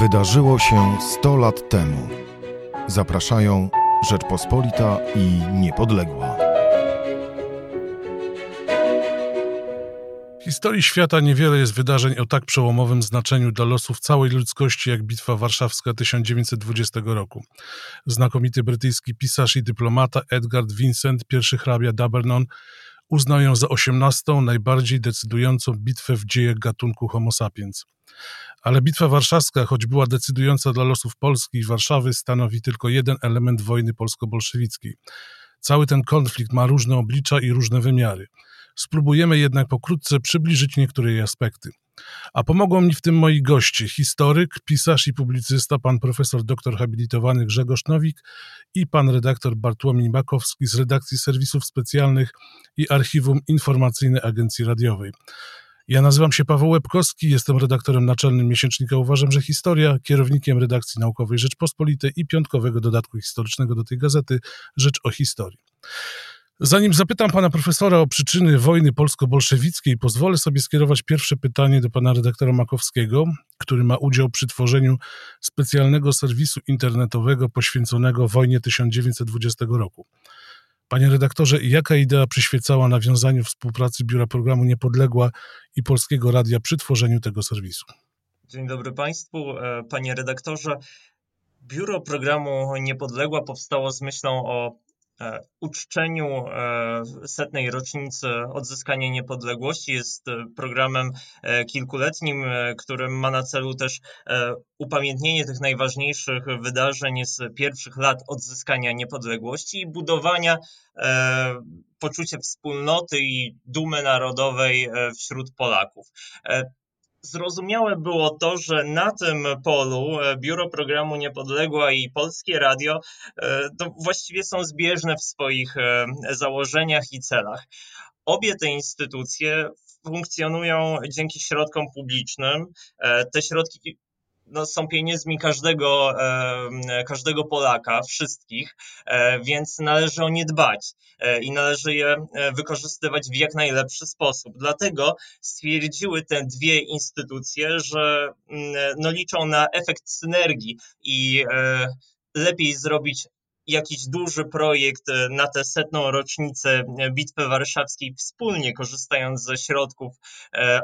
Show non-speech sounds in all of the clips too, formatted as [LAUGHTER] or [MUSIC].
Wydarzyło się 100 lat temu. Zapraszają Rzeczpospolita i Niepodległa. W historii świata niewiele jest wydarzeń o tak przełomowym znaczeniu dla losów całej ludzkości jak Bitwa Warszawska 1920 roku. Znakomity brytyjski pisarz i dyplomata Edgard Vincent, pierwszy hrabia Dabernon, uznał ją za osiemnastą, najbardziej decydującą bitwę w dziejach gatunku Homo sapiens. Ale Bitwa Warszawska, choć była decydująca dla losów Polski i Warszawy, stanowi tylko jeden element wojny polsko-bolszewickiej. Cały ten konflikt ma różne oblicza i różne wymiary. Spróbujemy jednak pokrótce przybliżyć niektóre jej aspekty. A pomogą mi w tym moi goście, historyk, pisarz i publicysta, pan profesor doktor habilitowany Grzegorz Nowik i pan redaktor Bartłomiej Makowski z redakcji serwisów specjalnych i archiwum informacyjne Agencji Radiowej. Ja nazywam się Paweł Łebkowski, jestem redaktorem naczelnym miesięcznika Uważam, że Historia, kierownikiem redakcji naukowej Rzeczpospolitej i piątkowego dodatku historycznego do tej gazety Rzecz o Historii. Zanim zapytam pana profesora o przyczyny wojny polsko-bolszewickiej, pozwolę sobie skierować pierwsze pytanie do pana redaktora Makowskiego, który ma udział przy tworzeniu specjalnego serwisu internetowego poświęconego wojnie 1920 roku. Panie redaktorze, jaka idea przyświecała nawiązaniu współpracy Biura Programu Niepodległa i Polskiego Radia przy tworzeniu tego serwisu? Dzień dobry Państwu, e, panie redaktorze. Biuro Programu Niepodległa powstało z myślą o uczczeniu e, setnej rocznicy odzyskania niepodległości. Jest e, programem kilkuletnim, który ma na celu też upamiętnienie tych najważniejszych wydarzeń z pierwszych lat odzyskania niepodległości i budowania poczucia wspólnoty i dumy narodowej wśród Polaków zrozumiałe było to, że na tym polu e, Biuro Programu Niepodległa i Polskie Radio e, to właściwie są zbieżne w swoich e, założeniach i celach. Obie te instytucje funkcjonują dzięki środkom publicznym. Te środki no, są pieniędzmi każdego, każdego Polaka, wszystkich, e, więc należy o nie dbać e, i należy je e, wykorzystywać w jak najlepszy sposób. Dlatego stwierdziły te dwie instytucje, że mm, no, liczą na efekt synergii i lepiej zrobić jakiś duży projekt na tę setną rocznicę Bitwy Warszawskiej wspólnie korzystając ze środków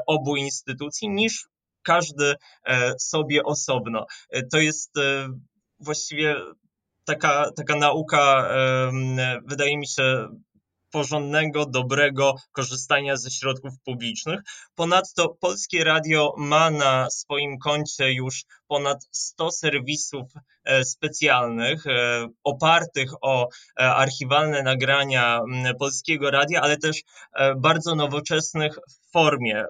obu instytucji, niż każdy e, sobie osobno. E, to jest e, właściwie taka, taka nauka, wydaje mi się, porządnego, dobrego korzystania ze środków publicznych. Ponadto Polskie Radio ma na swoim koncie już ponad 100 serwisów specjalnych opartych o archiwalne nagrania Polskiego Radia, ale też bardzo nowoczesnych w formie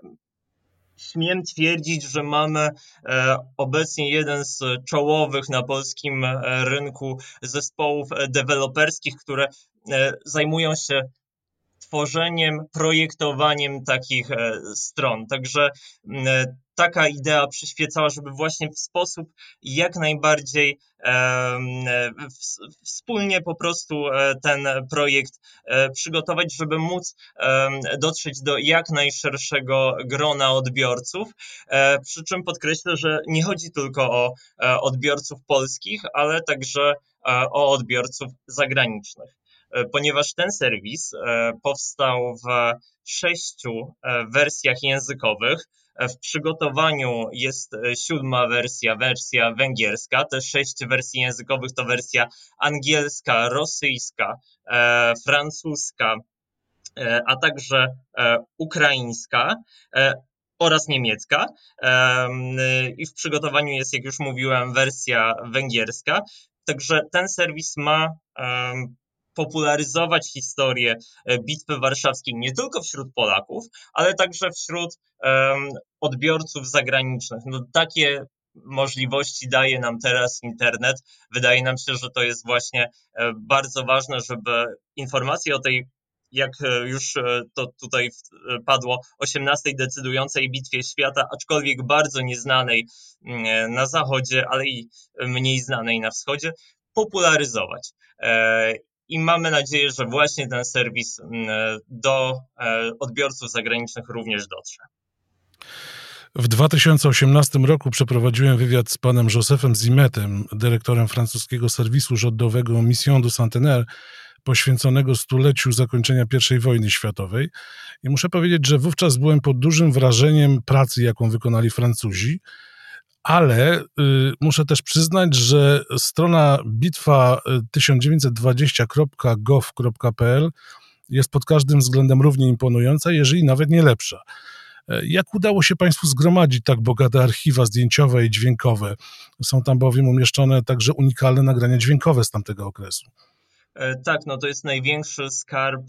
śmiem twierdzić, że mamy e, obecnie jeden z czołowych na polskim e, rynku zespołów e, deweloperskich, które zajmują się tworzeniem, projektowaniem takich stron. Także taka idea przyświecała, żeby właśnie w sposób jak najbardziej wspólnie po prostu e, ten projekt e, przygotować, żeby móc dotrzeć do jak najszerszego grona odbiorców. E, przy czym podkreślę, że nie chodzi tylko o odbiorców polskich, ale także o odbiorców zagranicznych ponieważ ten serwis powstał w sześciu wersjach językowych. W przygotowaniu jest e, siódma wersja, wersja węgierska, te sześć wersji językowych to wersja angielska, rosyjska, e, francuska, e, a także ukraińska oraz niemiecka. I w przygotowaniu jest, jak już mówiłem, wersja węgierska. Także ten serwis ma popularyzować historię e, Bitwy Warszawskiej nie tylko wśród Polaków, ale także wśród um, odbiorców zagranicznych. No, takie możliwości daje nam teraz internet. Wydaje nam się, że to jest właśnie e, bardzo ważne, żeby informacje o tej jak e, już to tutaj padło, 18 decydującej bitwie świata, aczkolwiek bardzo nieznanej na zachodzie, ale i mniej znanej na wschodzie, popularyzować i mamy nadzieję, że właśnie ten serwis mm, do e, odbiorców zagranicznych również dotrze. W 2018 roku przeprowadziłem wywiad z panem Josephem Zimetem, dyrektorem francuskiego serwisu rządowego Mission du Centenaire, poświęconego stuleciu zakończenia I wojny światowej. I muszę powiedzieć, że wówczas byłem pod dużym wrażeniem pracy, jaką wykonali Francuzi, ale y, muszę też przyznać, że strona bitwa 1920.gov.pl jest pod każdym względem równie imponująca, jeżeli nawet nie lepsza. E, jak udało się Państwu zgromadzić tak bogate archiwa zdjęciowe i dźwiękowe? Są tam bowiem umieszczone także unikalne nagrania dźwiękowe z tamtego okresu. E, tak, no to jest największy skarb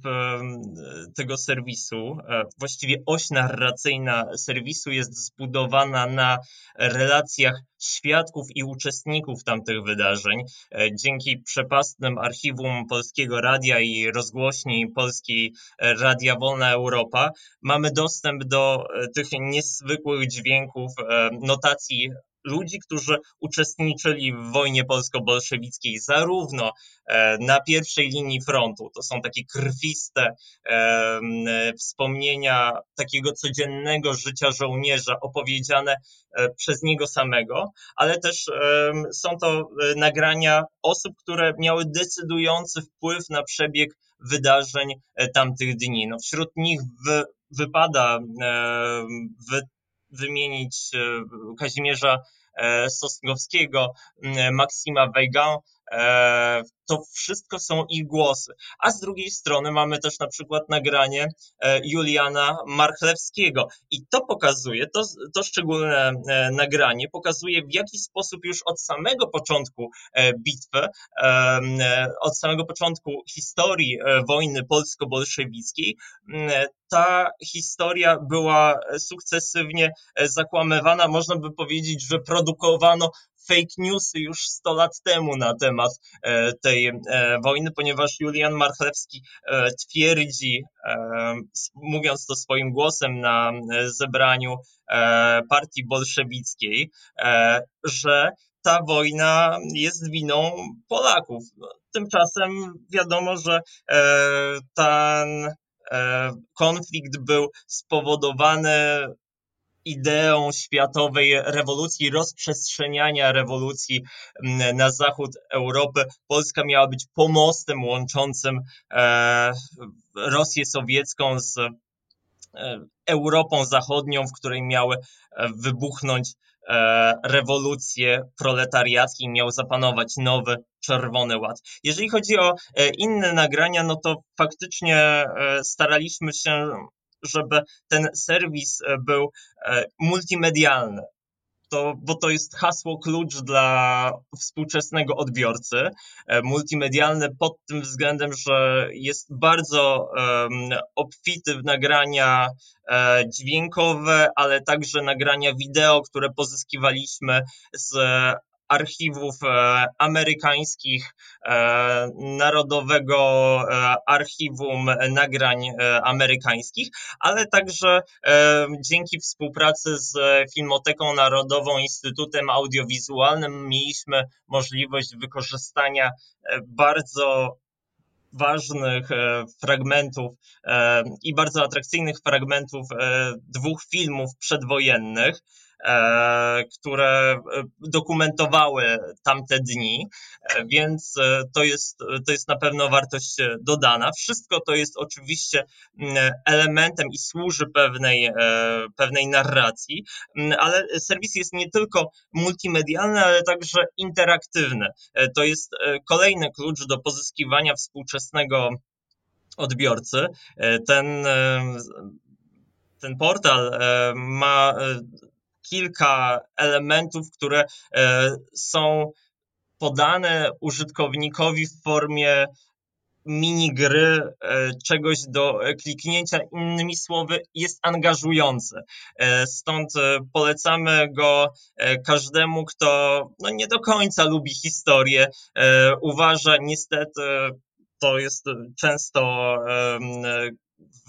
tego serwisu. E, właściwie oś narracyjna serwisu jest zbudowana na relacjach świadków i uczestników tamtych wydarzeń. E, dzięki przepastnym archiwum Polskiego Radia i rozgłośni Polskiej Radia Wolna Europa mamy dostęp do tych niezwykłych dźwięków, notacji ludzi, którzy uczestniczyli w wojnie polsko-bolszewickiej zarówno e, na pierwszej linii frontu, to są takie krwiste e, wspomnienia takiego codziennego życia żołnierza opowiedziane e, przez niego samego, ale też są to nagrania osób, które miały decydujący wpływ na przebieg wydarzeń tamtych dni. No, wśród nich wy, wypada wy, wymienić e, Kazimierza e, Sosnkowskiego, Maksima Weigand, e, to wszystko są ich głosy. A z drugiej strony mamy też na przykład nagranie e, Juliana Marchlewskiego. I to pokazuje, to, to szczególne e, nagranie pokazuje, w jaki sposób już od samego początku e, bitwy, od samego początku historii wojny polsko-bolszewickiej, ta historia była sukcesywnie zakłamywana. Można by powiedzieć, że produkowano fake newsy już 100 lat temu na temat e, tej e, wojny, ponieważ Julian Marchlewski e, twierdzi, mówiąc to swoim głosem na zebraniu partii bolszewickiej, że ta wojna jest winą Polaków. No, tymczasem wiadomo, że ten konflikt był spowodowany ideą światowej rewolucji, rozprzestrzeniania rewolucji mm, na zachód Europy. Polska miała być pomostem łączącym e, Rosję sowiecką z e, Europą Zachodnią, w której miały e, wybuchnąć rewolucje proletariackie i miał zapanować nowy Czerwony Ład. Jeżeli chodzi o inne nagrania, no to faktycznie staraliśmy się żeby ten serwis e, był e, multimedialny. To, bo to jest hasło klucz dla współczesnego odbiorcy. E, multimedialny pod tym względem, że jest bardzo um, obfity w nagrania e, dźwiękowe, ale także nagrania wideo, które pozyskiwaliśmy z archiwów e, amerykańskich, e, Narodowego e, Archiwum Nagrań Amerykańskich, ale także dzięki współpracy z Filmoteką Narodową, Instytutem Audiowizualnym mieliśmy możliwość wykorzystania bardzo ważnych fragmentów i bardzo atrakcyjnych fragmentów dwóch filmów przedwojennych. E, które e, dokumentowały tamte dni, e, więc to jest, to jest na pewno wartość dodana. Wszystko to jest oczywiście mm, elementem i służy pewnej, pewnej narracji, mm, ale serwis jest nie tylko multimedialny, ale także interaktywny. To jest kolejny klucz do pozyskiwania współczesnego odbiorcy. Ten, ten portal ma kilka elementów, które e, są podane użytkownikowi w formie minigry, e, czegoś do kliknięcia, innymi słowy, jest angażujący. E, stąd polecamy go każdemu, kto no, nie do końca lubi historię, uważa niestety, to jest często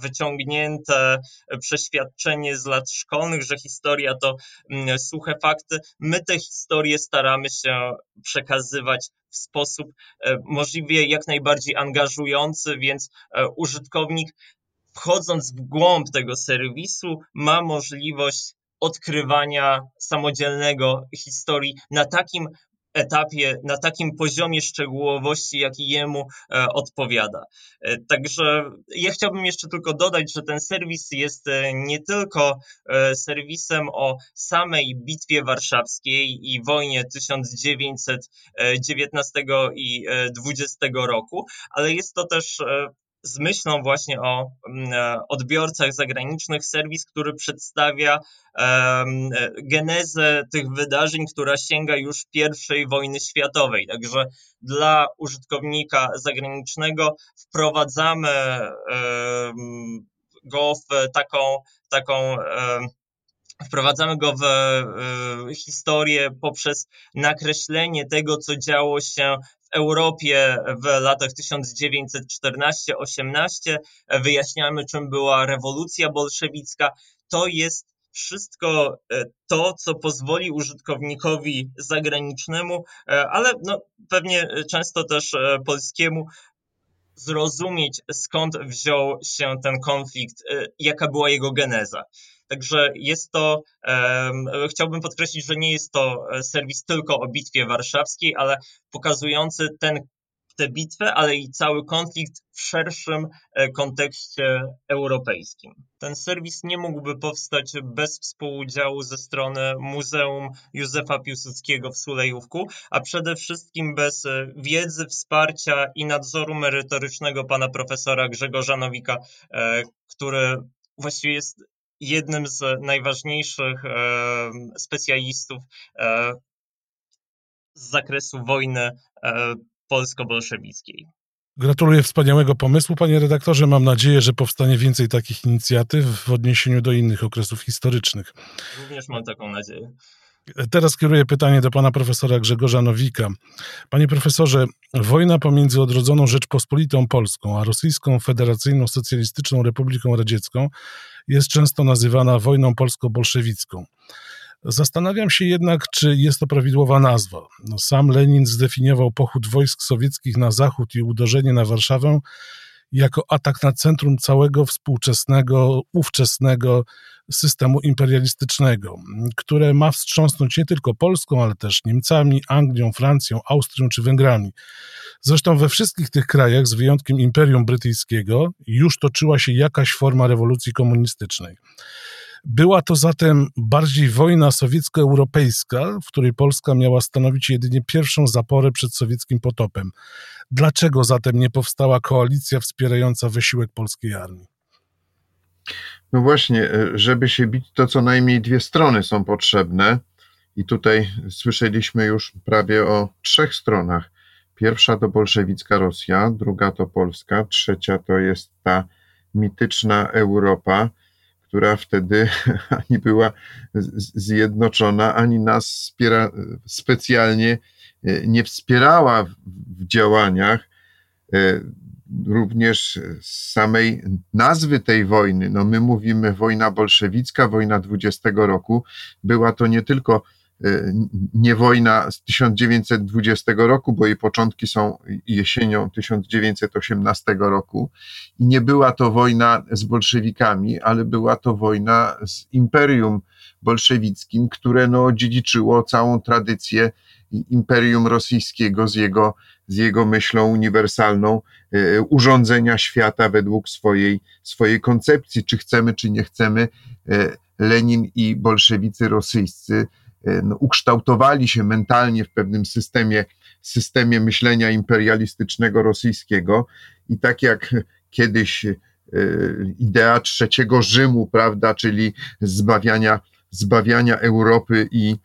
wyciągnięte przeświadczenie z lat szkolnych, że historia to mm, suche fakty. My te historie staramy się przekazywać w sposób e, możliwie jak najbardziej angażujący, więc e, użytkownik wchodząc w głąb tego serwisu ma możliwość odkrywania samodzielnego historii na takim etapie, na takim poziomie szczegółowości, jaki jemu e, odpowiada. E, także ja chciałbym jeszcze tylko dodać, że ten serwis jest e, nie tylko serwisem o samej Bitwie Warszawskiej i wojnie 1919 i 20 roku, ale jest to też z myślą właśnie o mm, e, odbiorcach zagranicznych serwis, który przedstawia genezę tych wydarzeń, która sięga już I wojny światowej. Także dla użytkownika zagranicznego wprowadzamy go w taką, taką Wprowadzamy go w historię poprzez nakreślenie tego, co działo się Europie w latach 1914-18, wyjaśniamy, czym była rewolucja bolszewicka. To jest wszystko e, to, co pozwoli użytkownikowi zagranicznemu, e, ale no, pewnie często też e, polskiemu, zrozumieć skąd wziął się ten konflikt, jaka była jego geneza. Także jest to, chciałbym podkreślić, że nie jest to e, serwis tylko o Bitwie Warszawskiej, ale pokazujący ten tę bitwę, ale i cały konflikt w szerszym e, kontekście europejskim. Ten serwis nie mógłby powstać bez współudziału ze strony Muzeum Józefa Piłsudskiego w Sulejówku, a przede wszystkim bez e, wiedzy, wsparcia i nadzoru merytorycznego pana profesora Grzegorza Nowika, który właściwie jest jednym z najważniejszych e, specjalistów e, z zakresu wojny e, polsko-bolszewickiej. Gratuluję wspaniałego pomysłu, panie redaktorze. Mam nadzieję, że powstanie więcej takich inicjatyw w odniesieniu do innych okresów historycznych. Również mam taką nadzieję. Teraz kieruję pytanie do pana profesora Grzegorza Nowika. Panie profesorze, wojna pomiędzy odrodzoną Rzeczpospolitą Polską a Rosyjską Federacyjną Socjalistyczną Republiką Radziecką jest często nazywana wojną polsko-bolszewicką. Zastanawiam się jednak, czy jest to prawidłowa nazwa. No, sam Lenin zdefiniował pochód wojsk sowieckich na zachód i uderzenie na Warszawę jako atak na centrum całego współczesnego, ówczesnego systemu imperialistycznego, które ma wstrząsnąć nie tylko Polską, ale też Niemcami, Anglią, Francją, Austrią czy Węgrami. Zresztą we wszystkich tych krajach, z wyjątkiem Imperium Brytyjskiego, już toczyła się jakaś forma rewolucji komunistycznej. Była to zatem bardziej wojna sowiecko-europejska, w której Polska miała stanowić jedynie pierwszą zaporę przed sowieckim potopem. Dlaczego zatem nie powstała koalicja wspierająca wysiłek polskiej armii? No właśnie, e, żeby się bić, to co najmniej dwie strony są potrzebne. I tutaj słyszeliśmy już prawie o trzech stronach. Pierwsza to bolszewicka Rosja, druga to Polska, trzecia to jest ta mityczna Europa, która wtedy [LAUGHS] ani była zjednoczona, ani nas wspiera, specjalnie e, nie wspierała w działaniach. Również z samej nazwy tej wojny, no my mówimy wojna bolszewicka, wojna 20 roku, była to nie tylko e, nie wojna z 1920 roku, bo jej początki są jesienią 1918 roku. I nie była to wojna z bolszewikami, ale była to wojna z imperium bolszewickim, które no dziedziczyło całą tradycję imperium rosyjskiego z jego z jego myślą uniwersalną e, urządzenia świata według swojej, swojej koncepcji, czy chcemy, czy nie chcemy. E, Lenin i bolszewicy rosyjscy e, no, ukształtowali się mentalnie w pewnym systemie, systemie myślenia imperialistycznego rosyjskiego i tak jak kiedyś idea trzeciego Rzymu, prawda, czyli zbawiania, zbawiania Europy i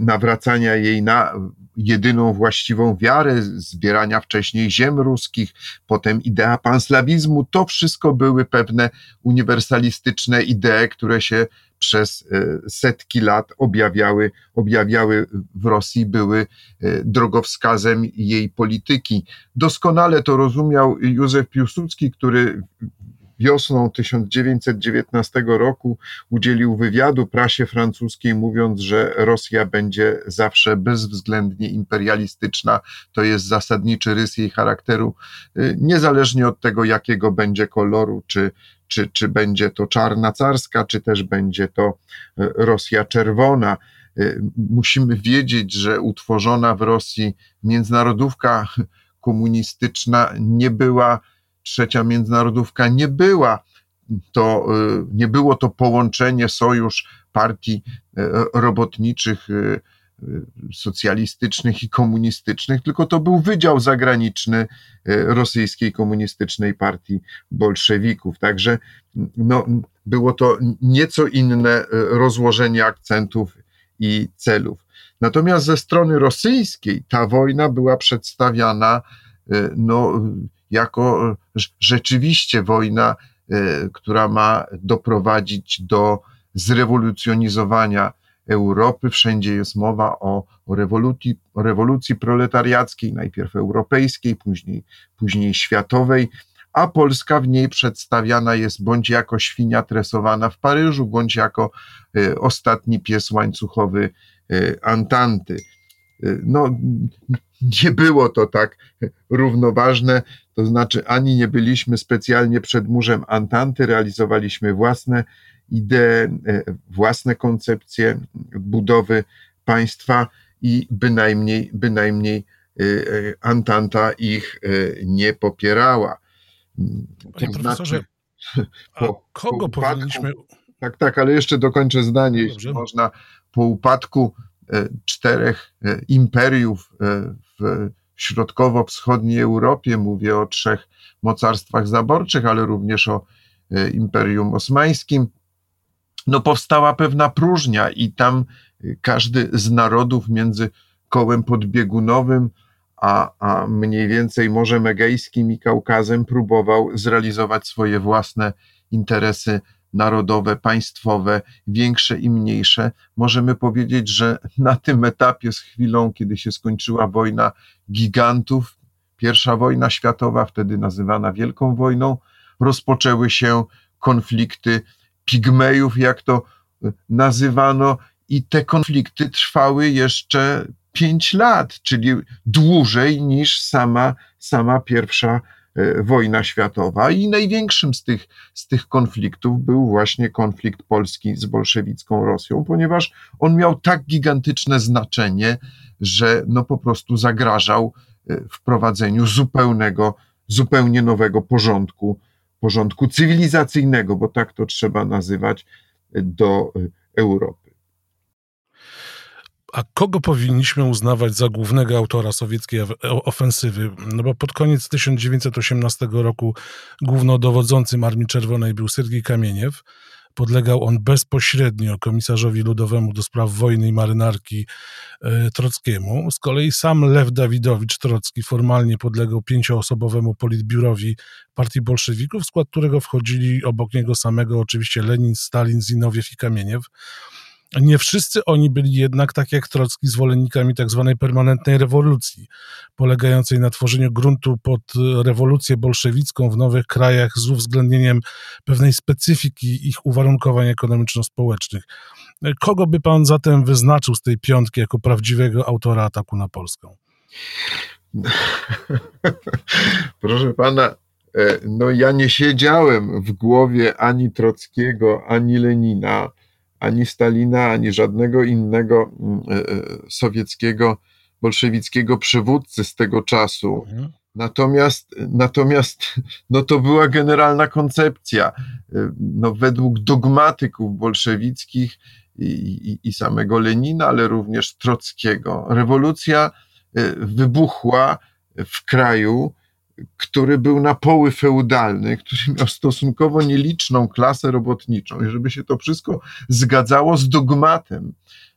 nawracania jej na jedyną właściwą wiarę, zbierania wcześniej ziem ruskich, potem idea panslawizmu, to wszystko były pewne uniwersalistyczne idee, które się przez e, setki lat objawiały, objawiały w Rosji, były e, drogowskazem jej polityki. Doskonale to rozumiał Józef Piłsudski, który wiosną 1919 roku udzielił wywiadu prasie francuskiej, mówiąc, że Rosja będzie zawsze bezwzględnie imperialistyczna. To jest zasadniczy rys jej charakteru, y, niezależnie od tego, jakiego będzie koloru, czy, czy, czy będzie to czarna carska, czy też będzie to Rosja czerwona. Musimy wiedzieć, że utworzona w Rosji międzynarodówka komunistyczna nie była, trzecia międzynarodówka nie była to nie było to połączenie, sojusz partii robotniczych socjalistycznych i komunistycznych, tylko to był wydział zagraniczny rosyjskiej komunistycznej partii bolszewików. Także no, było to nieco inne rozłożenie akcentów i celów. Natomiast ze strony rosyjskiej ta wojna była przedstawiana no, jako rzeczywiście wojna, która ma doprowadzić do zrewolucjonizowania Europy. Wszędzie jest mowa o, o, rewolucji, o rewolucji proletariackiej, najpierw europejskiej, później, później światowej, a Polska w niej przedstawiana jest bądź jako świnia tresowana w Paryżu, bądź jako y, ostatni pies łańcuchowy y, Antanty. No, nie było to tak równoważne, to znaczy ani nie byliśmy specjalnie przed murzem Antanty, realizowaliśmy własne idee, własne koncepcje budowy państwa i bynajmniej, bynajmniej e, e, Antanta ich e, nie popierała. Panie to profesorze, znaczy, [LAUGHS] po, kogo po powinniśmy... Tak, tak, ale jeszcze dokończę zdanie, Dobrze. jeśli można. Po upadku czterech imperiów w środkowo-wschodniej Europie, mówię o trzech mocarstwach zaborczych, ale również o Imperium Osmańskim, no powstała pewna próżnia i tam każdy z narodów między kołem podbiegunowym a, a mniej więcej Morzem Egejskim i Kaukazem próbował zrealizować swoje własne interesy narodowe, państwowe, większe i mniejsze. Możemy powiedzieć, że na tym etapie z chwilą, kiedy się skończyła wojna gigantów, pierwsza wojna światowa, wtedy nazywana Wielką Wojną, rozpoczęły się konflikty pigmejów, jak to e, nazywano, i te konflikty trwały jeszcze pięć lat, czyli dłużej niż sama, sama pierwsza wojna światowa. I największym z tych, z tych konfliktów był właśnie konflikt polski z bolszewicką Rosją, ponieważ on miał tak gigantyczne znaczenie, że no po prostu zagrażał e, wprowadzeniu zupełnego, zupełnie nowego porządku porządku cywilizacyjnego, bo tak to trzeba nazywać, do Europy. A kogo powinniśmy uznawać za głównego autora sowieckiej ofensywy? No bo pod koniec 1918 roku głównodowodzącym Armii Czerwonej był Sergii Kamieniew, podlegał on bezpośrednio komisarzowi ludowemu do spraw wojny i marynarki e, Trockiemu. Z kolei sam Lew Dawidowicz Trocki formalnie podlegał pięcioosobowemu politbiurowi partii bolszewików, w skład którego wchodzili obok niego samego oczywiście Lenin, Stalin, Zinowiew i Kamieniew. Nie wszyscy oni byli jednak, tak jak Trocki, zwolennikami tak zwanej permanentnej rewolucji, polegającej na tworzeniu gruntu pod rewolucję bolszewicką w nowych krajach z uwzględnieniem pewnej specyfiki ich uwarunkowań ekonomiczno-społecznych. Kogo by pan zatem wyznaczył z tej piątki jako prawdziwego autora ataku na Polskę? [LAUGHS] Proszę pana, e, no ja nie siedziałem w głowie ani Trockiego, ani Lenina ani Stalina, ani żadnego innego mm, e, e, sowieckiego, bolszewickiego przywódcy z tego czasu. Mhm. Natomiast, natomiast [LAUGHS] no to była generalna koncepcja. E, no, według dogmatyków bolszewickich i, i, i samego Lenina, ale również Trockiego, rewolucja wybuchła w kraju, który był na poły feudalny, który miał stosunkowo nieliczną klasę robotniczą i żeby się to wszystko zgadzało z dogmatem,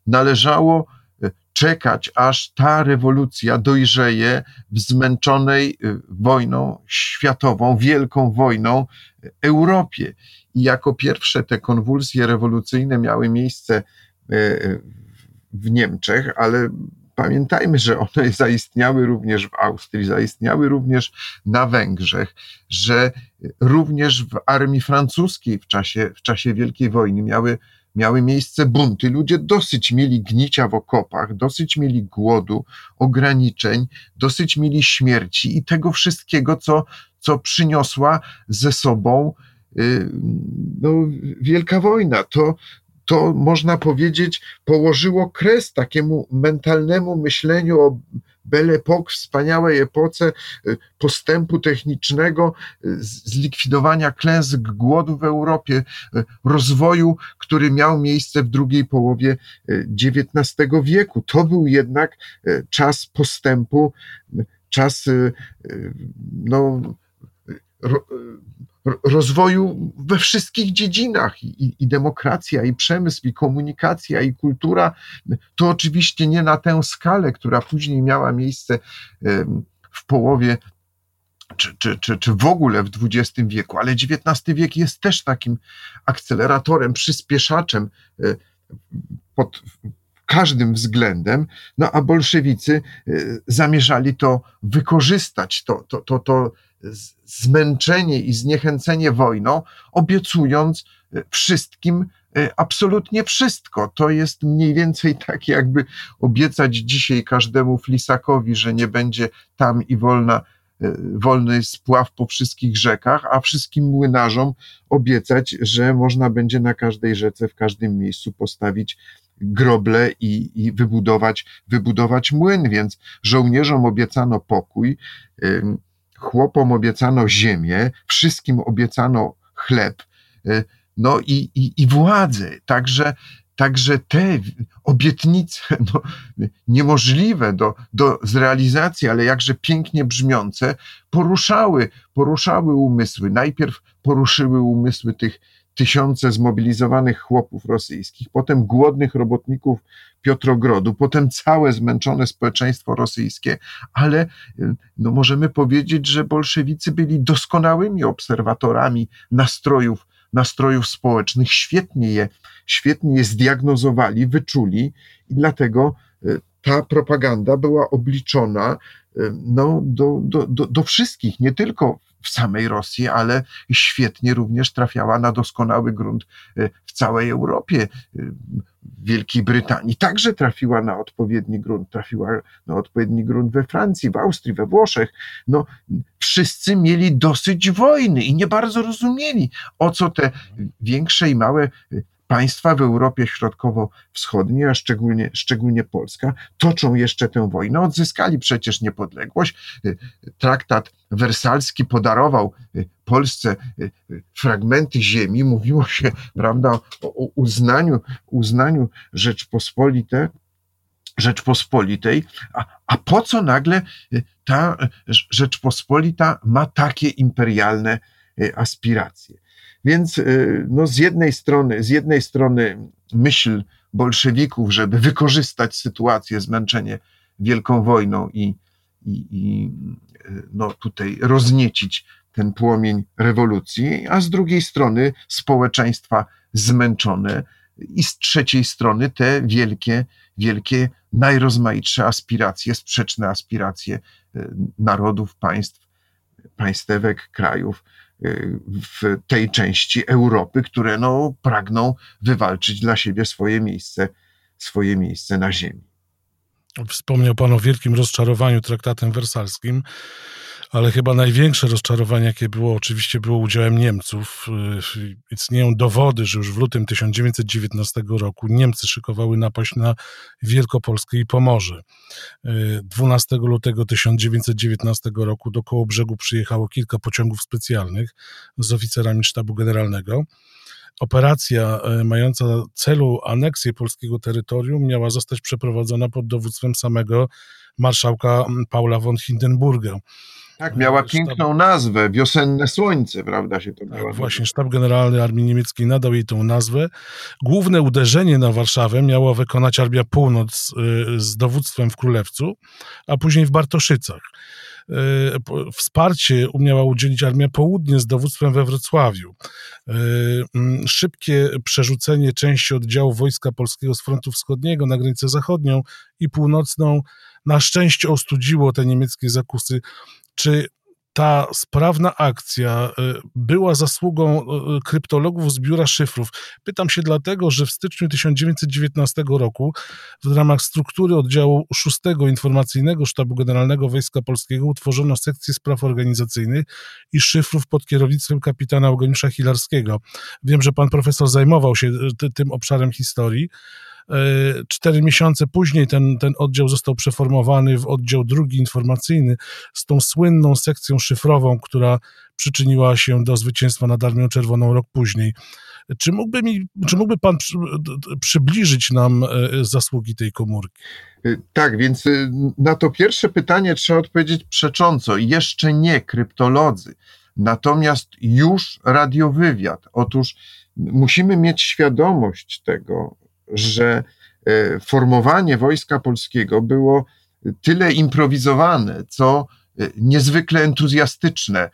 należało e, czekać, aż ta rewolucja dojrzeje w zmęczonej e, wojną światową, wielką wojną e, Europie. I jako pierwsze te konwulsje rewolucyjne miały miejsce w Niemczech, ale Pamiętajmy, że one [LAUGHS] zaistniały również w Austrii, zaistniały również na Węgrzech, że również w armii francuskiej w czasie, w czasie Wielkiej Wojny miały, miały miejsce bunty. Ludzie dosyć mieli gnicia w okopach, dosyć mieli głodu, ograniczeń, dosyć mieli śmierci i tego wszystkiego, co, co przyniosła ze sobą no, Wielka Wojna. To, to można powiedzieć, położyło kres takiemu mentalnemu myśleniu o Belle Époque, wspaniałej epoce y, postępu technicznego, y, zlikwidowania klęsk głodu w Europie, y, rozwoju, który miał miejsce w drugiej połowie XIX wieku. To był jednak czas postępu, czas no, rozwoju we wszystkich dziedzinach. I, i, demokracja, i przemysł, i komunikacja, i kultura. To oczywiście nie na tę skalę, która później miała miejsce w połowie czy, czy, czy, czy w ogóle w XX wieku, ale XIX wiek jest też takim akceleratorem, przyspieszaczem e, pod każdym względem, no a bolszewicy e, zamierzali to wykorzystać, to, to, to, to zmęczenie i zniechęcenie wojną, obiecując e, wszystkim e, absolutnie wszystko. To jest mniej więcej [LAUGHS] tak, jakby obiecać dzisiaj każdemu flisakowi, że nie będzie tam i wolna, e, wolny spław po wszystkich rzekach, a wszystkim młynarzom obiecać, że można będzie na każdej rzece, w każdym miejscu postawić groble i, i wybudować, wybudować młyn. Więc żołnierzom obiecano pokój chłopom obiecano ziemię, wszystkim obiecano chleb, y, no i, i, i władzę. Także, także te obietnice [LAUGHS] no, niemożliwe do, do zrealizacji, ale jakże pięknie brzmiące, poruszały, poruszały umysły. Najpierw poruszyły umysły tych tysiące zmobilizowanych chłopów rosyjskich, potem głodnych robotników Piotrogrodu, potem całe zmęczone społeczeństwo rosyjskie, ale no możemy powiedzieć, że bolszewicy byli doskonałymi obserwatorami nastrojów, nastrojów społecznych, świetnie je, świetnie je zdiagnozowali, wyczuli i dlatego e, ta propaganda była obliczona e, no, do, do, do, do wszystkich, nie tylko w samej Rosji, ale świetnie również trafiała na doskonały grunt e, w całej Europie. E, Wielkiej Brytanii także trafiła na odpowiedni grunt, trafiła na odpowiedni grunt we Francji, w Austrii, we Włoszech. No, wszyscy mieli dosyć wojny i nie bardzo rozumieli, o co te większe i małe państwa w Europie Środkowo-Wschodniej, a szczególnie, szczególnie Polska, toczą jeszcze tę wojnę. Odzyskali przecież niepodległość. Traktat wersalski podarował Polsce fragmenty ziemi. Mówiło się, prawda, o uznaniu, uznaniu Rzeczpospolitej, Rzeczpospolitej, a, a po co nagle ta Rzeczpospolita ma takie imperialne aspiracje? Więc y, no, z jednej strony, z jednej strony myśl bolszewików, żeby wykorzystać sytuację, zmęczenie wielką wojną i, i, i y, no, tutaj rozniecić ten płomień rewolucji, a z drugiej strony społeczeństwa zmęczone i z trzeciej strony te wielkie, wielkie, najrozmaitsze aspiracje, sprzeczne aspiracje y, narodów, państw, państewek, krajów, w tej części Europy, które no, pragną wywalczyć dla siebie swoje miejsce, swoje miejsce na ziemi. Wspomniał Pan o wielkim rozczarowaniu traktatem wersalskim ale chyba największe rozczarowanie, jakie było, oczywiście było udziałem Niemców. Y, istnieją dowody, że już w lutym 1919 roku Niemcy szykowały napaść na Wielkopolskę i Pomorze. 12 y, lutego 1919 roku do Kołobrzegu przyjechało kilka pociągów specjalnych z oficerami sztabu generalnego. Operacja y, mająca celu aneksję polskiego terytorium miała zostać przeprowadzona pod dowództwem samego marszałka Paula von Hindenburga. Tak, miała piękną nazwę, Wiosenne Słońce, prawda się to tak, Właśnie, Sztab Generalny Armii Niemieckiej nadał jej tą nazwę. Główne uderzenie na Warszawę miała wykonać Armia Północ y, z dowództwem w Królewcu, a później w Bartoszycach. Y, wsparcie umiała udzielić Armia Południe z dowództwem we Wrocławiu. Y, szybkie przerzucenie części oddziałów Wojska Polskiego z frontu wschodniego na granicę zachodnią i północną na szczęście ostudziło te niemieckie zakusy czy ta sprawna akcja była zasługą kryptologów z biura szyfrów? Pytam się dlatego, że w styczniu 1919 roku w ramach struktury oddziału 6 Informacyjnego Sztabu Generalnego Wojska Polskiego utworzono sekcję spraw organizacyjnych i szyfrów pod kierownictwem kapitana Eugeniusza Hilarskiego. Wiem, że pan profesor zajmował się tym obszarem historii. Cztery miesiące później ten, ten oddział został przeformowany w oddział drugi informacyjny z tą słynną sekcją szyfrową, która przyczyniła się do zwycięstwa nad Armią Czerwoną rok później. Czy mógłby, mi, czy mógłby pan przy, przybliżyć nam e, zasługi tej komórki? Y, tak, więc y, na to pierwsze pytanie trzeba odpowiedzieć przecząco. Jeszcze nie kryptolodzy, natomiast już radiowywiad. Otóż musimy mieć świadomość tego, że e, formowanie wojska polskiego było tyle improwizowane, co e, niezwykle entuzjastyczne. E,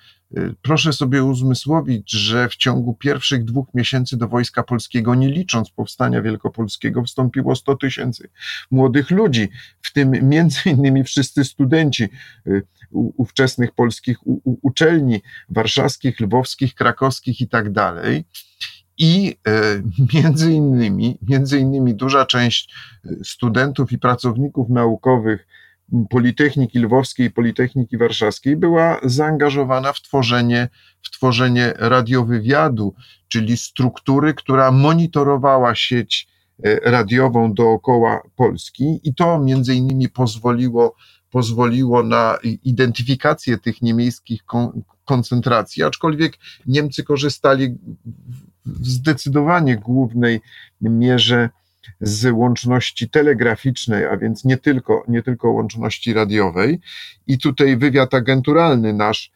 proszę sobie uzmysłowić, że w ciągu pierwszych dwóch miesięcy do Wojska Polskiego, nie licząc powstania wielkopolskiego, wstąpiło 100 tysięcy młodych ludzi, w tym między innymi wszyscy studenci ówczesnych polskich uczelni warszawskich, lwowskich, krakowskich i tak dalej. I e, [LAUGHS] między innymi, między innymi duża część e, studentów i pracowników naukowych Politechniki Lwowskiej i Politechniki Warszawskiej była zaangażowana w tworzenie, w tworzenie radiowywiadu, czyli struktury, która monitorowała sieć e, radiową dookoła Polski. I to między innymi pozwoliło, pozwoliło na identyfikację tych niemieckich koncentracji, aczkolwiek Niemcy korzystali w zdecydowanie głównej mierze z łączności telegraficznej, a więc nie tylko, nie tylko łączności radiowej. I tutaj wywiad agenturalny nasz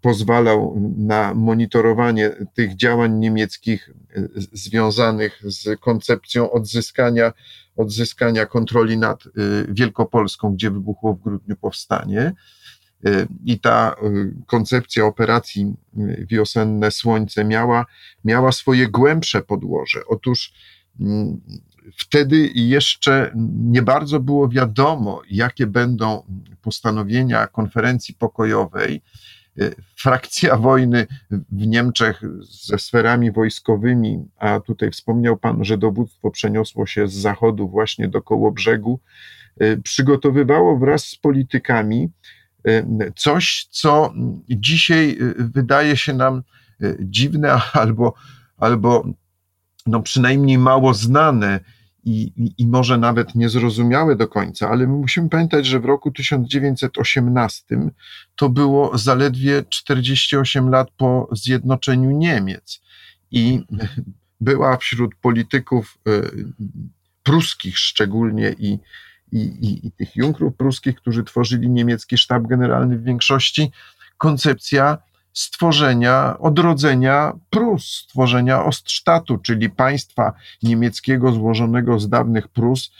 pozwalał na monitorowanie tych działań niemieckich związanych z koncepcją odzyskania, odzyskania kontroli nad y, Wielkopolską, gdzie wybuchło w grudniu powstanie. Y, I ta y, koncepcja operacji y, Wiosenne Słońce miała, miała swoje głębsze podłoże. Otóż mm, wtedy jeszcze nie bardzo było wiadomo, jakie będą postanowienia konferencji pokojowej. Frakcja [LAUGHS] wojny w Niemczech ze sferami wojskowymi, a tutaj wspomniał Pan, że dowództwo przeniosło się z zachodu właśnie do Kołobrzegu, przygotowywało wraz z politykami coś, co dzisiaj y, wydaje się nam y, dziwne albo, albo no przynajmniej mało znane i, i, i może nawet niezrozumiałe do końca, ale my musimy pamiętać, że w roku 1918 to było zaledwie 48 lat po zjednoczeniu Niemiec. I była wśród polityków pruskich szczególnie i, i, i, i tych Junkrów pruskich, którzy tworzyli niemiecki sztab generalny w większości, koncepcja stworzenia, odrodzenia Prus, stworzenia Ostsztatu, czyli państwa niemieckiego złożonego z dawnych Prus,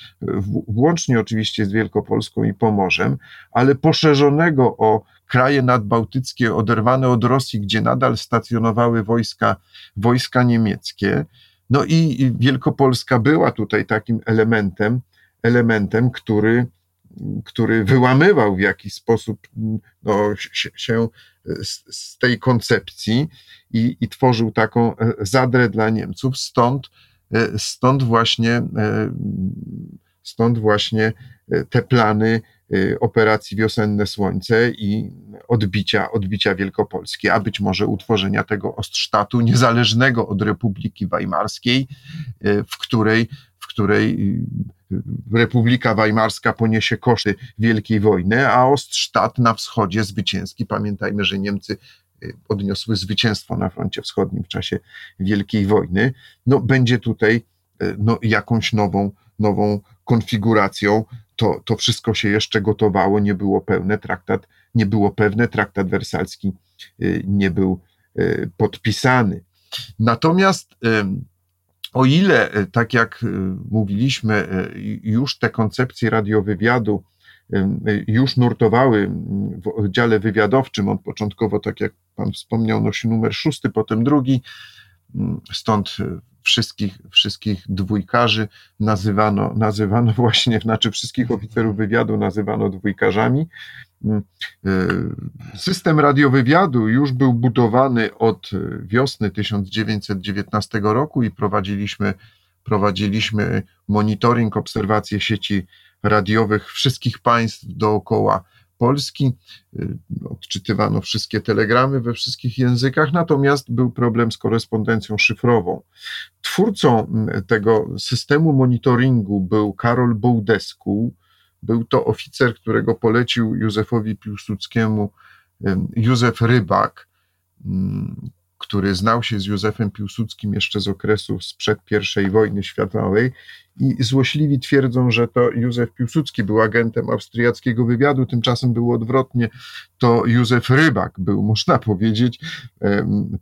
włącznie oczywiście z Wielkopolską i Pomorzem, ale poszerzonego o kraje nadbałtyckie oderwane od Rosji, gdzie nadal stacjonowały wojska, wojska niemieckie. No i Wielkopolska była tutaj takim elementem, elementem, który, który wyłamywał w jakiś sposób no, się, z, z, tej koncepcji i, i tworzył taką e, zadrę dla Niemców. Stąd, e, stąd właśnie, e, stąd właśnie te plany operacji Wiosenne Słońce i odbicia, odbicia Wielkopolski, a być może utworzenia tego Ostsztatu niezależnego od Republiki Weimarskiej, w której, której Republika Weimarska poniesie koszty Wielkiej Wojny, a Oststadt na wschodzie zwycięski. Pamiętajmy, że Niemcy y, odniosły zwycięstwo na froncie wschodnim w czasie Wielkiej Wojny. No, będzie tutaj y, no, jakąś nową, nową konfiguracją. To, to wszystko się jeszcze gotowało, nie było pełne, traktat nie było pewne, traktat wersalski y, nie był podpisany. Natomiast o ile, e, tak jak e, mówiliśmy, e, już te koncepcje radiowywiadu już nurtowały w oddziale wywiadowczym, on początkowo, tak jak pan wspomniał, nosi numer szósty, potem drugi, stąd wszystkich, wszystkich dwójkarzy nazywano, nazywano [LAUGHS] właśnie, znaczy wszystkich oficerów wywiadu nazywano dwójkarzami. Mm, system radiowywiadu już był budowany od wiosny 1919 roku i prowadziliśmy, prowadziliśmy monitoring, obserwację sieci radiowych wszystkich państw dookoła Polski. Y, odczytywano wszystkie telegramy we wszystkich językach, natomiast był problem z korespondencją szyfrową. Twórcą mm, tego systemu monitoringu był Karol Bołdesku. Był to oficer, którego polecił Józefowi Piłsudskiemu Józef Rybak, mm, który znał się z Józefem Piłsudskim jeszcze z okresu sprzed I wojny światowej i złośliwi twierdzą, że to Józef Piłsudski był agentem austriackiego wywiadu, tymczasem było odwrotnie, to Józef Rybak był, można powiedzieć,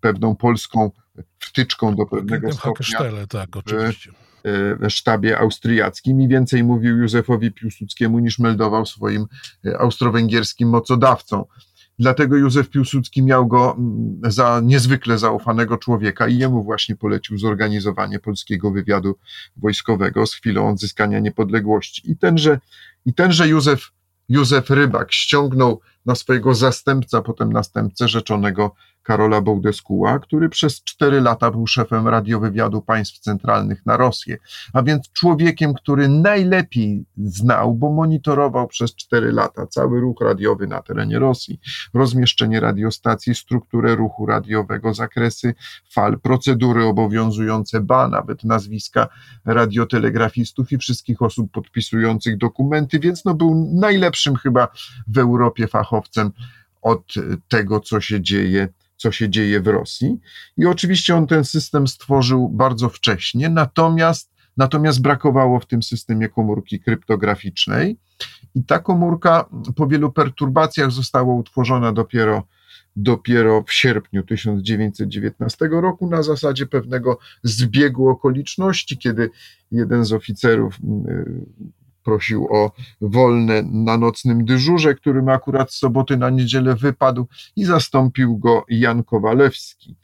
pewną polską wtyczką do pewnego stopnia. tak, oczywiście w sztabie austriackim i więcej mówił Józefowi Piłsudskiemu niż meldował swoim e, austro-węgierskim mocodawcom. Dlatego Józef Piłsudski miał go mm, za niezwykle zaufanego człowieka i jemu właśnie polecił zorganizowanie polskiego wywiadu wojskowego z chwilą odzyskania niepodległości. I tenże, i tenże Józef, Józef Rybak ściągnął na swojego zastępca, potem następcę rzeczonego Karola Bołdeskuła, który przez cztery lata był szefem radiowywiadu państw centralnych na Rosję, a więc człowiekiem, który najlepiej znał, bo monitorował przez cztery lata cały ruch radiowy na terenie Rosji, rozmieszczenie radiostacji, strukturę ruchu radiowego, zakresy fal, procedury obowiązujące, ba, nawet nazwiska radiotelegrafistów i wszystkich osób podpisujących dokumenty, więc no był najlepszym chyba w Europie fachowcem od tego, co się dzieje co się dzieje w Rosji. I oczywiście on ten system stworzył bardzo wcześnie, natomiast, natomiast brakowało w tym systemie komórki kryptograficznej. I ta komórka po wielu perturbacjach została utworzona dopiero, dopiero w sierpniu 1919 roku na zasadzie pewnego zbiegu okoliczności, kiedy jeden z oficerów prosił o wolne na nocnym dyżurze, którym akurat z soboty na niedzielę wypadł i zastąpił go Jan Kowalewski.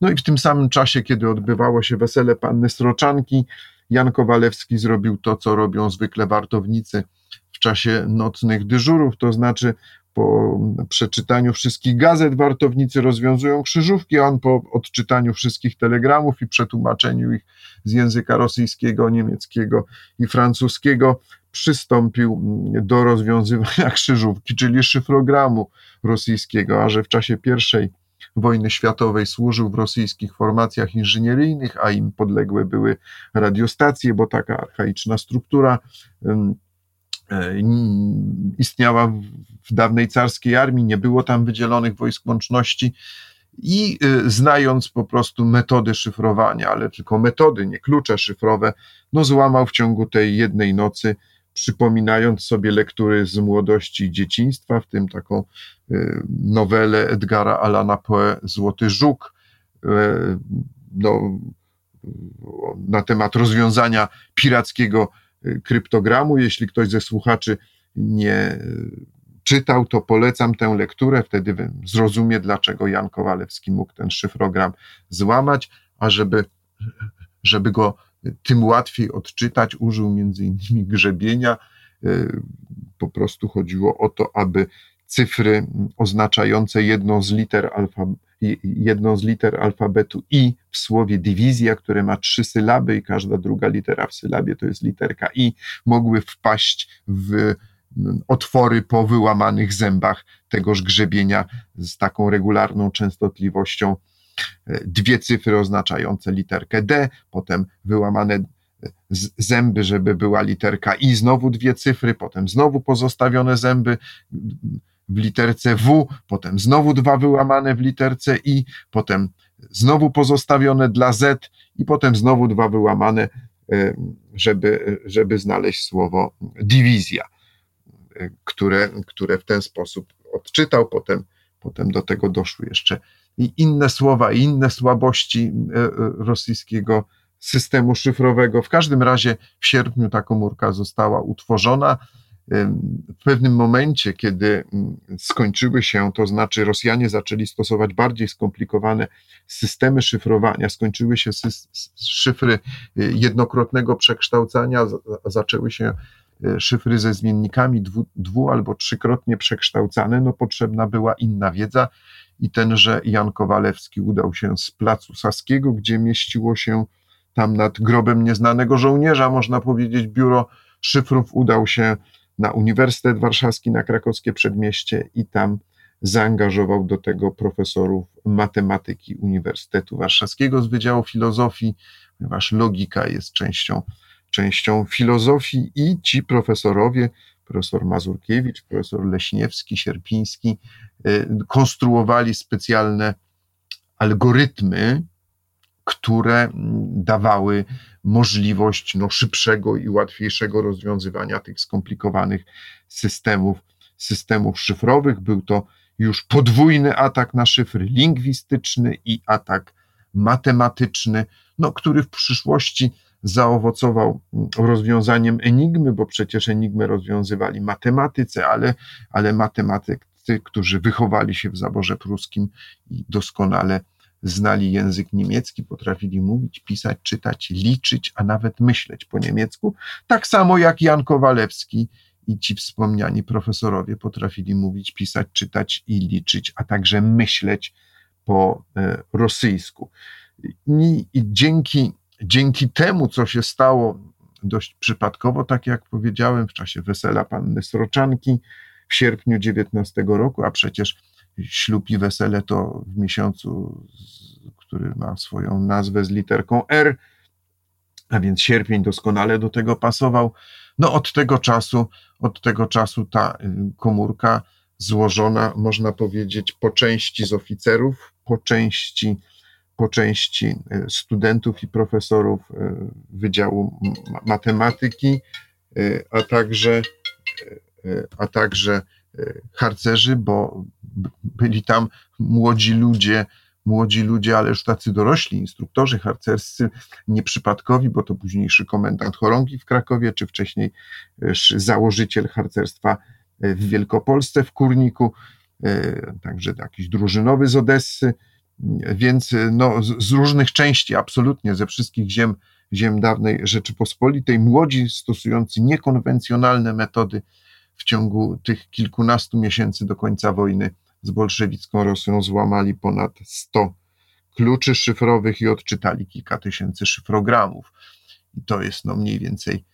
No i w tym samym czasie, kiedy odbywało się wesele panny Sroczanki, Jan Kowalewski zrobił to, co robią zwykle wartownicy w czasie nocnych dyżurów, to znaczy po przeczytaniu wszystkich gazet wartownicy rozwiązują krzyżówki, on po odczytaniu wszystkich telegramów i przetłumaczeniu ich z języka rosyjskiego, niemieckiego i francuskiego przystąpił do rozwiązywania [LAUGHS] krzyżówki, czyli szyfrogramu rosyjskiego, a że w czasie pierwszej wojny światowej służył w rosyjskich formacjach inżynieryjnych, a im podległe były radiostacje, bo taka archaiczna struktura istniała w dawnej carskiej armii, nie było tam wydzielonych wojsk łączności i e, znając po prostu metody szyfrowania, ale tylko metody, nie klucze szyfrowe, no złamał w ciągu tej jednej nocy, przypominając sobie lektury z młodości i dzieciństwa, w tym taką e, nowelę Edgara Alana Poe Złoty Żuk, no, na temat rozwiązania pirackiego kryptogramu. Jeśli ktoś ze słuchaczy nie czytał, to polecam tę lekturę, wtedy zrozumie, dlaczego Jan Kowalewski mógł ten szyfrogram złamać, a żeby, żeby go tym łatwiej odczytać, użył między innymi grzebienia. Po prostu chodziło o to, aby cyfry oznaczające jedną z liter alfabetu, jedną z liter alfabetu I w słowie dywizja, które ma trzy sylaby i każda druga litera w sylabie to jest literka I, mogły wpaść w otwory po wyłamanych zębach tegoż grzebienia z taką regularną częstotliwością. Dwie cyfry oznaczające literkę D, potem wyłamane zęby, żeby była literka I, znowu dwie cyfry, potem znowu pozostawione zęby w literce W, potem znowu dwa wyłamane w literce I, potem znowu pozostawione dla Z i potem znowu dwa wyłamane, e, żeby, żeby znaleźć słowo dywizja, e, które, które w ten sposób odczytał. Potem, potem do tego doszły jeszcze i inne słowa, i inne słabości e, rosyjskiego systemu szyfrowego. W każdym razie w sierpniu ta komórka została utworzona w pewnym momencie, kiedy skończyły się, to znaczy Rosjanie zaczęli stosować bardziej skomplikowane systemy szyfrowania, skończyły się szyfry y, jednokrotnego przekształcania, zaczęły się y, szyfry ze zmiennikami dwu, dwu albo trzykrotnie przekształcane, no potrzebna była inna wiedza i tenże Jan Kowalewski udał się z placu Saskiego, gdzie mieściło się tam nad grobem nieznanego żołnierza, można powiedzieć, biuro szyfrów, udał się na Uniwersytet Warszawski, na krakowskie przedmieście i tam zaangażował do tego profesorów matematyki Uniwersytetu Warszawskiego z Wydziału Filozofii, ponieważ logika jest częścią, częścią filozofii i ci profesorowie, profesor Mazurkiewicz, profesor Leśniewski, Sierpiński, y, konstruowali specjalne algorytmy, które dawały możliwość no, szybszego i łatwiejszego rozwiązywania tych skomplikowanych systemów, systemów szyfrowych. Był to już podwójny atak na szyfry lingwistyczny i atak matematyczny, no, który w przyszłości zaowocował rozwiązaniem enigmy, bo przecież enigmę rozwiązywali matematycy, ale, ale matematycy, którzy wychowali się w zaborze pruskim i doskonale znali język niemiecki, potrafili mówić, pisać, czytać, liczyć, a nawet myśleć po niemiecku, tak samo jak Jan Kowalewski i ci wspomniani profesorowie potrafili mówić, pisać, czytać i liczyć, a także myśleć po e, rosyjsku. I, dzięki, dzięki temu, co się stało dość przypadkowo, tak jak powiedziałem, w czasie wesela panny Sroczanki w sierpniu 19 roku, a przecież ślub i wesele to w miesiącu, który ma swoją nazwę z literką R, a więc sierpień doskonale do tego pasował. No od tego czasu, od tego czasu ta y, komórka złożona, można powiedzieć, po części z oficerów, po części, po części y, studentów i profesorów y, Wydziału Matematyki, a także, a także harcerzy, bo byli tam młodzi ludzie, młodzi ludzie, ale już tacy dorośli, instruktorzy harcerscy, nieprzypadkowi, bo to późniejszy komendant chorągi w Krakowie, czy wcześniej założyciel harcerstwa e, w Wielkopolsce, w Kurniku, e, także jakiś drużynowy z Odessy, więc e, no, z różnych części, absolutnie ze wszystkich ziem, ziem dawnej Rzeczypospolitej, młodzi stosujący niekonwencjonalne metody w ciągu tych kilkunastu miesięcy do końca wojny z bolszewicką Rosją złamali ponad 100 kluczy szyfrowych i odczytali kilka tysięcy szyfrogramów. I to jest no mniej więcej,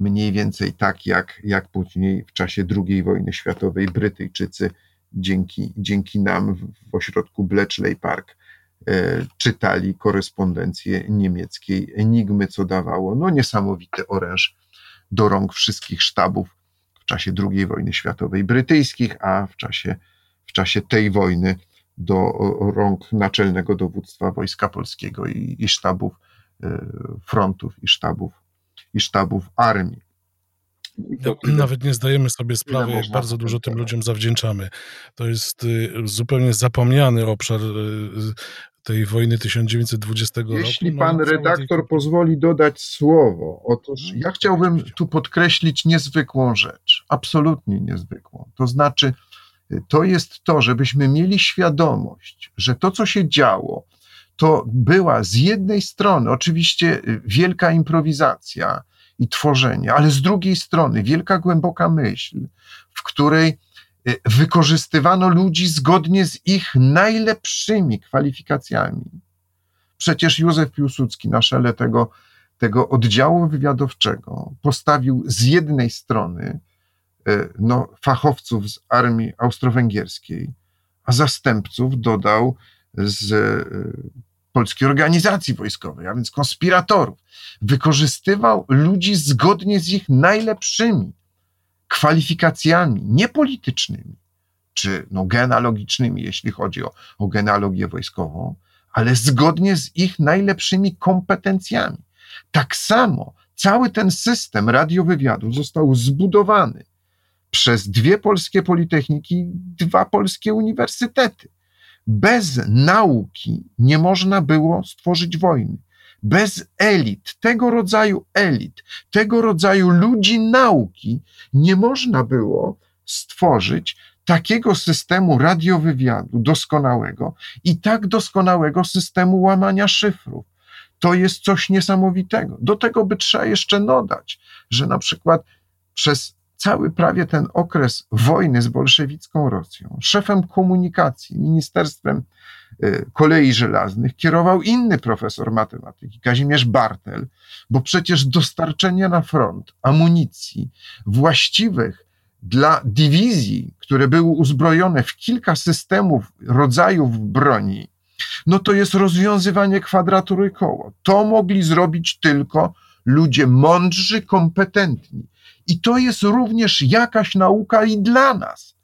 mniej więcej tak, jak, jak później w czasie II wojny światowej Brytyjczycy dzięki, dzięki nam w, ośrodku Bletchley Park e, czytali korespondencję niemieckiej Enigmy, co dawało no niesamowity oręż do rąk wszystkich sztabów czasie II wojny światowej brytyjskich, a w czasie w czasie tej wojny do rąk naczelnego dowództwa Wojska Polskiego i, i sztabów e, frontów i sztabów, i sztabów armii. No, nawet nie zdajemy sobie sprawy, jak bardzo dużo tym ludziom zawdzięczamy. To jest y, zupełnie zapomniany obszar y, tej wojny 1920 Jeśli roku. Jeśli no pan redaktor tej... pozwoli dodać słowo, otóż no, ja chciałbym tu podkreślić niezwykłą rzecz, absolutnie niezwykłą. To znaczy, to jest to, żebyśmy mieli świadomość, że to, co się działo, to była z jednej strony oczywiście y, wielka improwizacja i tworzenie, ale z drugiej strony wielka głęboka myśl, w której y, wykorzystywano ludzi zgodnie z ich najlepszymi kwalifikacjami. Przecież Józef Piłsudski na czele tego, tego oddziału wywiadowczego postawił z jednej strony E, no, fachowców z armii austro-węgierskiej, a zastępców dodał z e, polskiej organizacji wojskowej, a więc konspiratorów. Wykorzystywał ludzi zgodnie z ich najlepszymi kwalifikacjami, nie politycznymi, czy no, genealogicznymi, jeśli chodzi o, o genealogię wojskową, ale zgodnie z ich najlepszymi kompetencjami. Tak samo cały ten system radiowywiadu został zbudowany przez dwie polskie politechniki, dwa polskie uniwersytety. Bez nauki nie można było stworzyć wojny. Bez elit, tego rodzaju elit, tego rodzaju ludzi nauki, nie można było stworzyć takiego systemu radiowywiadu doskonałego i tak doskonałego systemu łamania szyfrów. To jest coś niesamowitego. Do tego by trzeba jeszcze dodać, że na przykład przez cały prawie ten okres wojny z bolszewicką Rosją, szefem komunikacji, ministerstwem kolei żelaznych kierował inny profesor matematyki, Kazimierz Bartel, bo przecież dostarczenie na front amunicji właściwych dla dywizji, które były uzbrojone w kilka systemów, rodzajów broni, no to jest rozwiązywanie kwadratury koło. To mogli zrobić tylko ludzie mądrzy, kompetentni. I to jest również jakaś nauka i dla nas,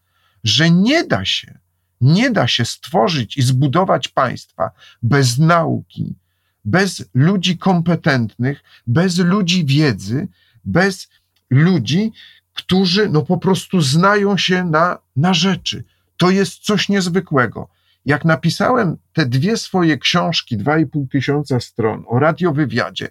że nie da się, nie da się stworzyć i zbudować państwa bez nauki, bez ludzi kompetentnych, bez ludzi wiedzy, bez ludzi, którzy no po prostu znają się na, na rzeczy. To jest coś niezwykłego. Jak napisałem te dwie swoje książki, dwa i pół tysiąca stron o radiowywiadzie,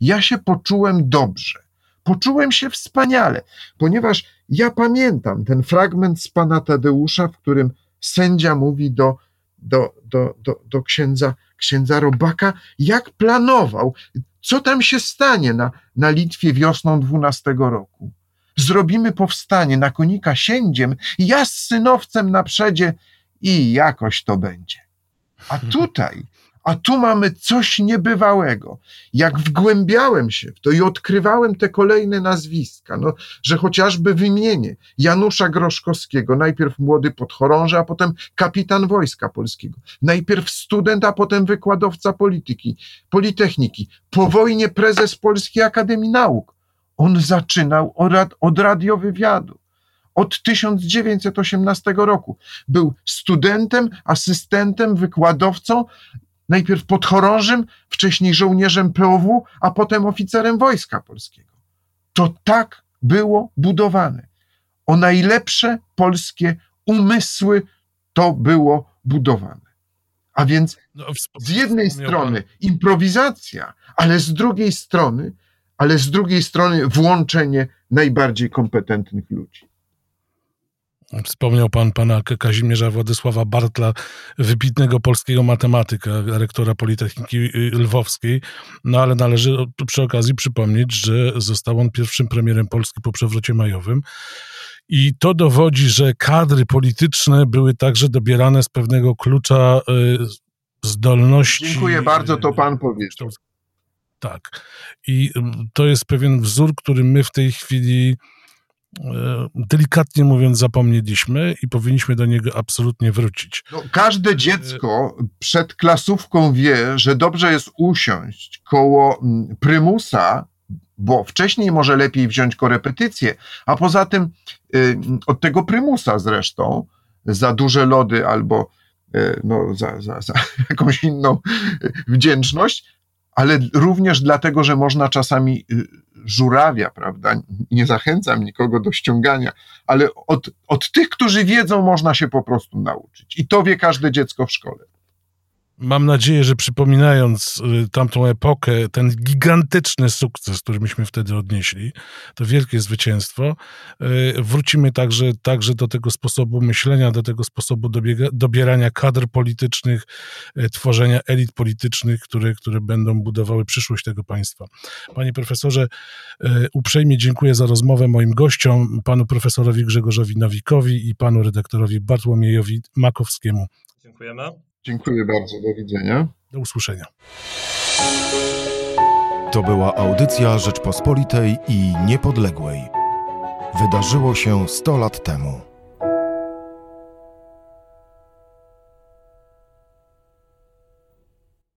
ja się poczułem dobrze. Poczułem się wspaniale, ponieważ ja pamiętam ten fragment z pana Tadeusza, w którym sędzia mówi do, do, do, do, do księdza, księdza Robaka, jak planował, co tam się stanie na, na Litwie wiosną 12 roku. Zrobimy powstanie na konika siędziem, ja z synowcem na przedzie i jakoś to będzie. A tutaj a tu mamy coś niebywałego. Jak wgłębiałem się w to i odkrywałem te kolejne nazwiska, no, że chociażby wymienię Janusza Groszkowskiego, najpierw młody podchorąży, a potem kapitan Wojska Polskiego, najpierw student, a potem wykładowca polityki, Politechniki, po wojnie prezes Polskiej Akademii Nauk. On zaczynał od, od radiowywiadu od 1918 roku. Był studentem, asystentem, wykładowcą, najpierw podchorążym, wcześniej żołnierzem POW, a potem oficerem Wojska Polskiego. To tak było budowane. O najlepsze polskie umysły to było budowane. A więc no, z jednej strony improwizacja, ale z drugiej strony, ale z drugiej strony włączenie najbardziej kompetentnych ludzi. Wspomniał pan pana Kazimierza Władysława Bartla, wybitnego polskiego matematyka, rektora Politechniki y, Lwowskiej, no ale należy przy okazji przypomnieć, że został on pierwszym premierem Polski po przewrocie majowym. I to dowodzi, że kadry polityczne były także dobierane z pewnego klucza y, zdolności. Dziękuję bardzo, to pan powiedział. Tak. I to jest pewien wzór, który my w tej chwili delikatnie mówiąc, zapomnieliśmy i powinniśmy do niego absolutnie wrócić. No, każde dziecko przed klasówką wie, że dobrze jest usiąść koło mm, prymusa, bo wcześniej może lepiej wziąć korepetycję, a poza tym y, od tego prymusa zresztą za duże lody albo y, no, za, za, za [LAUGHS] jakąś inną wdzięczność, ale również dlatego, że można czasami y, żurawia, prawda? Nie zachęcam nikogo do ściągania, ale od, od tych, którzy wiedzą, można się po prostu nauczyć. I to wie każde dziecko w szkole. Mam nadzieję, że przypominając y, tamtą epokę, ten gigantyczny sukces, który myśmy wtedy odnieśli, to wielkie zwycięstwo, y, wrócimy także, także do tego sposobu myślenia, do tego sposobu dobiega, dobierania kadr politycznych, y, tworzenia elit politycznych, które, które będą budowały przyszłość tego państwa. Panie profesorze, uprzejmie dziękuję za rozmowę moim gościom, panu profesorowi Grzegorzowi Nowikowi i panu redaktorowi Bartłomiejowi Makowskiemu. Dziękujemy. Dziękuję bardzo. Do widzenia. Do usłyszenia. To była audycja Rzeczpospolitej i Niepodległej. Wydarzyło się 100 lat temu.